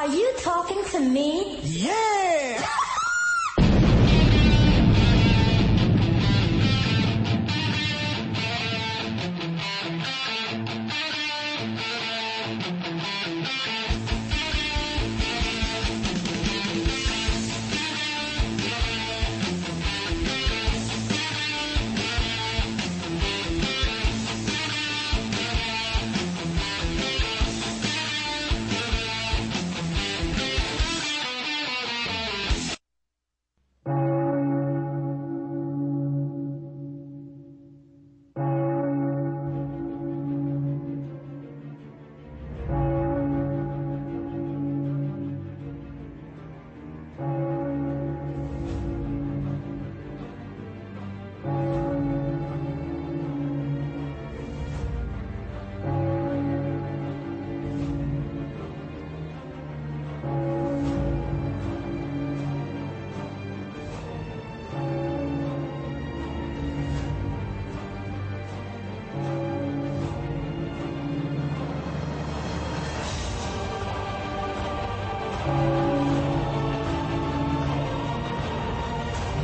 Are you talking to me? Yeah.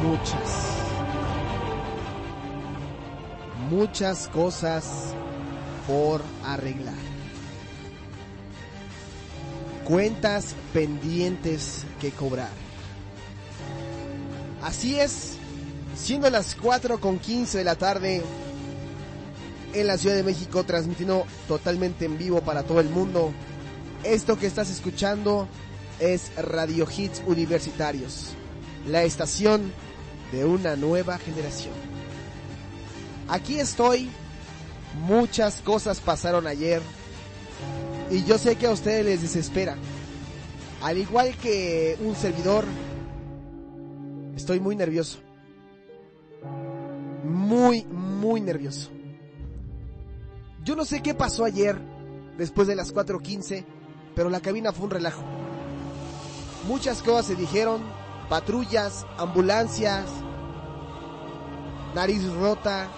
Muchas, muchas cosas por arreglar. Cuentas pendientes que cobrar. Así es, siendo las 4 con 15 de la tarde en la Ciudad de México, transmitiendo totalmente en vivo para todo el mundo. Esto que estás escuchando es Radio Hits Universitarios, la estación de una nueva generación. Aquí estoy, muchas cosas pasaron ayer y yo sé que a ustedes les desespera. Al igual que un servidor, estoy muy nervioso. Muy, muy nervioso. Yo no sé qué pasó ayer, después de las 4.15, pero la cabina fue un relajo. Muchas cosas se dijeron, patrullas, ambulancias, nariz rota,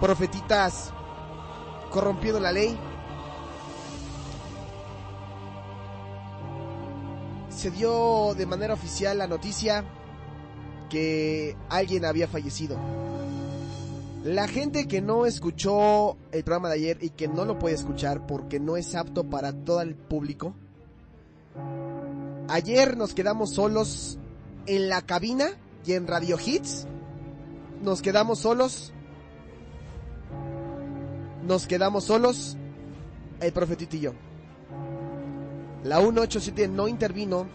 profetitas corrompiendo la ley. Se dio de manera oficial la noticia que alguien había fallecido. La gente que no escuchó el programa de ayer y que no lo puede escuchar porque no es apto para todo el público, Ayer nos quedamos solos en la cabina y en Radio Hits. Nos quedamos solos. Nos quedamos solos. El profetito y yo. La 187 no intervino.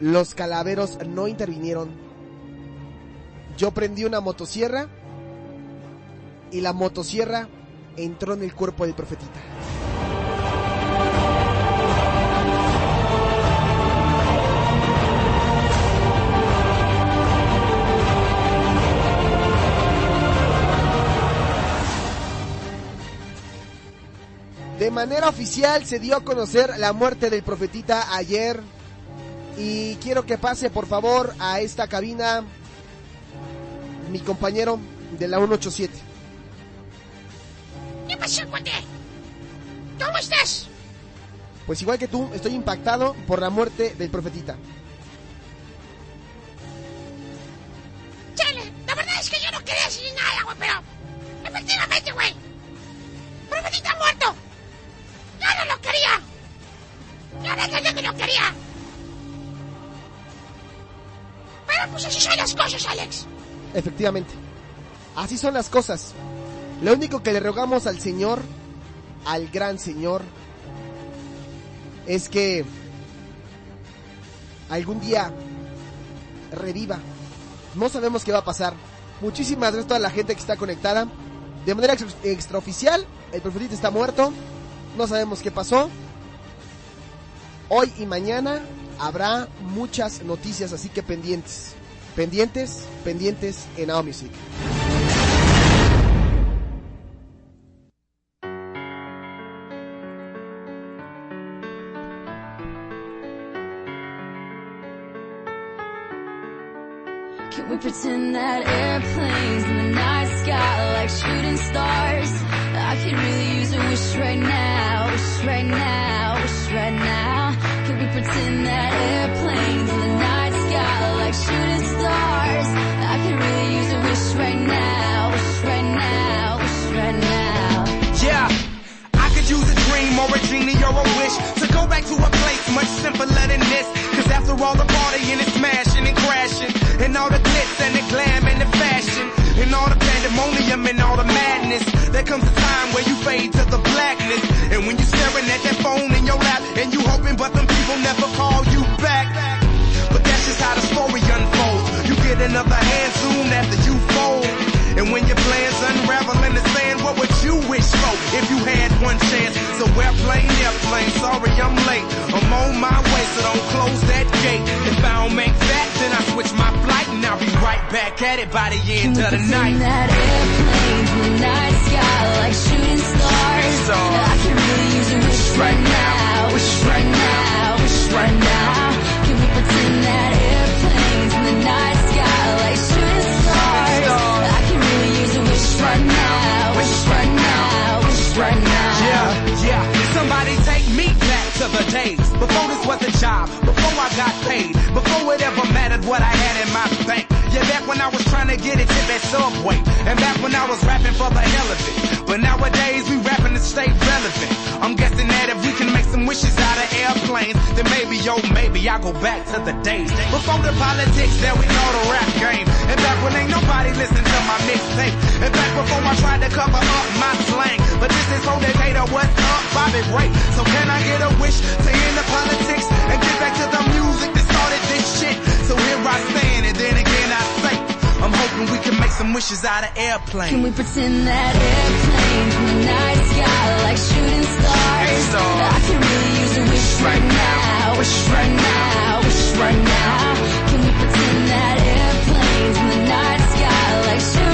Los calaveros no intervinieron. Yo prendí una motosierra. Y la motosierra entró en el cuerpo del profetita. De manera oficial se dio a conocer la muerte del profetita ayer. Y quiero que pase por favor a esta cabina mi compañero de la 187. ¿Qué pasó, cuate? ¿Cómo estás? Pues igual que tú, estoy impactado por la muerte del profetita. Chale, la verdad es que yo no quería decir nada, güey, pero... Efectivamente, güey. Profetita muerto. Pues así son las cosas, Alex. Efectivamente. Así son las cosas. Lo único que le rogamos al Señor, al gran Señor, es que algún día reviva. No sabemos qué va a pasar. Muchísimas gracias a toda la gente que está conectada. De manera ex- extraoficial, el profetita está muerto. No sabemos qué pasó. Hoy y mañana habrá muchas noticias, así que pendientes. Pendientes, pendientes en Now Music. Can we pretend that airplanes in the night sky like shooting stars? I could really use a wish right now, wish right now, wish right now. Can we pretend that and all the glitz and the glam and the fashion, and all the pandemonium and all the madness, there comes a time where you fade to the blackness. And when you're staring at that phone in your lap, and you hoping but them people never call you back. But that's just how the story unfolds. You get another hand soon after you fold. And when your plans unravel in the sand, what would you wish for if you had one chance? So airplane, airplane, sorry I'm late. I'm on my way, so don't close that gate. If I don't make that, back at it by the end of the night. that the night sky like shooting stars. So- I can really use a wish right now, wish right now, wish right now. Can we pretend that airplanes in the night sky like shooting stars? I can really use a wish right now, wish right now, wish right now. Yeah, yeah. Somebody take me back to the days before this was a job, before I got paid, before it ever mattered what I had in my a Subway, and back when I was rapping for the hell of it. But nowadays we rapping to stay relevant. I'm guessing that if we can make some wishes out of airplanes, then maybe, yo, maybe I'll go back to the days before the politics that we know the rap game. And back when ain't nobody listened to my mixtape. And back before I tried to cover up my slang. But this is whole Decatur, what's up, Bobby Ray. So can I get a wish to end the politics and get back to the music that started this shit? So here I stand, and then I'm we can make some wishes out of airplanes. Can we pretend that airplanes in the night sky like shooting stars? Stars. I can really use a wish right now, wish right now, wish right now. Can we pretend that airplanes in the night sky like shooting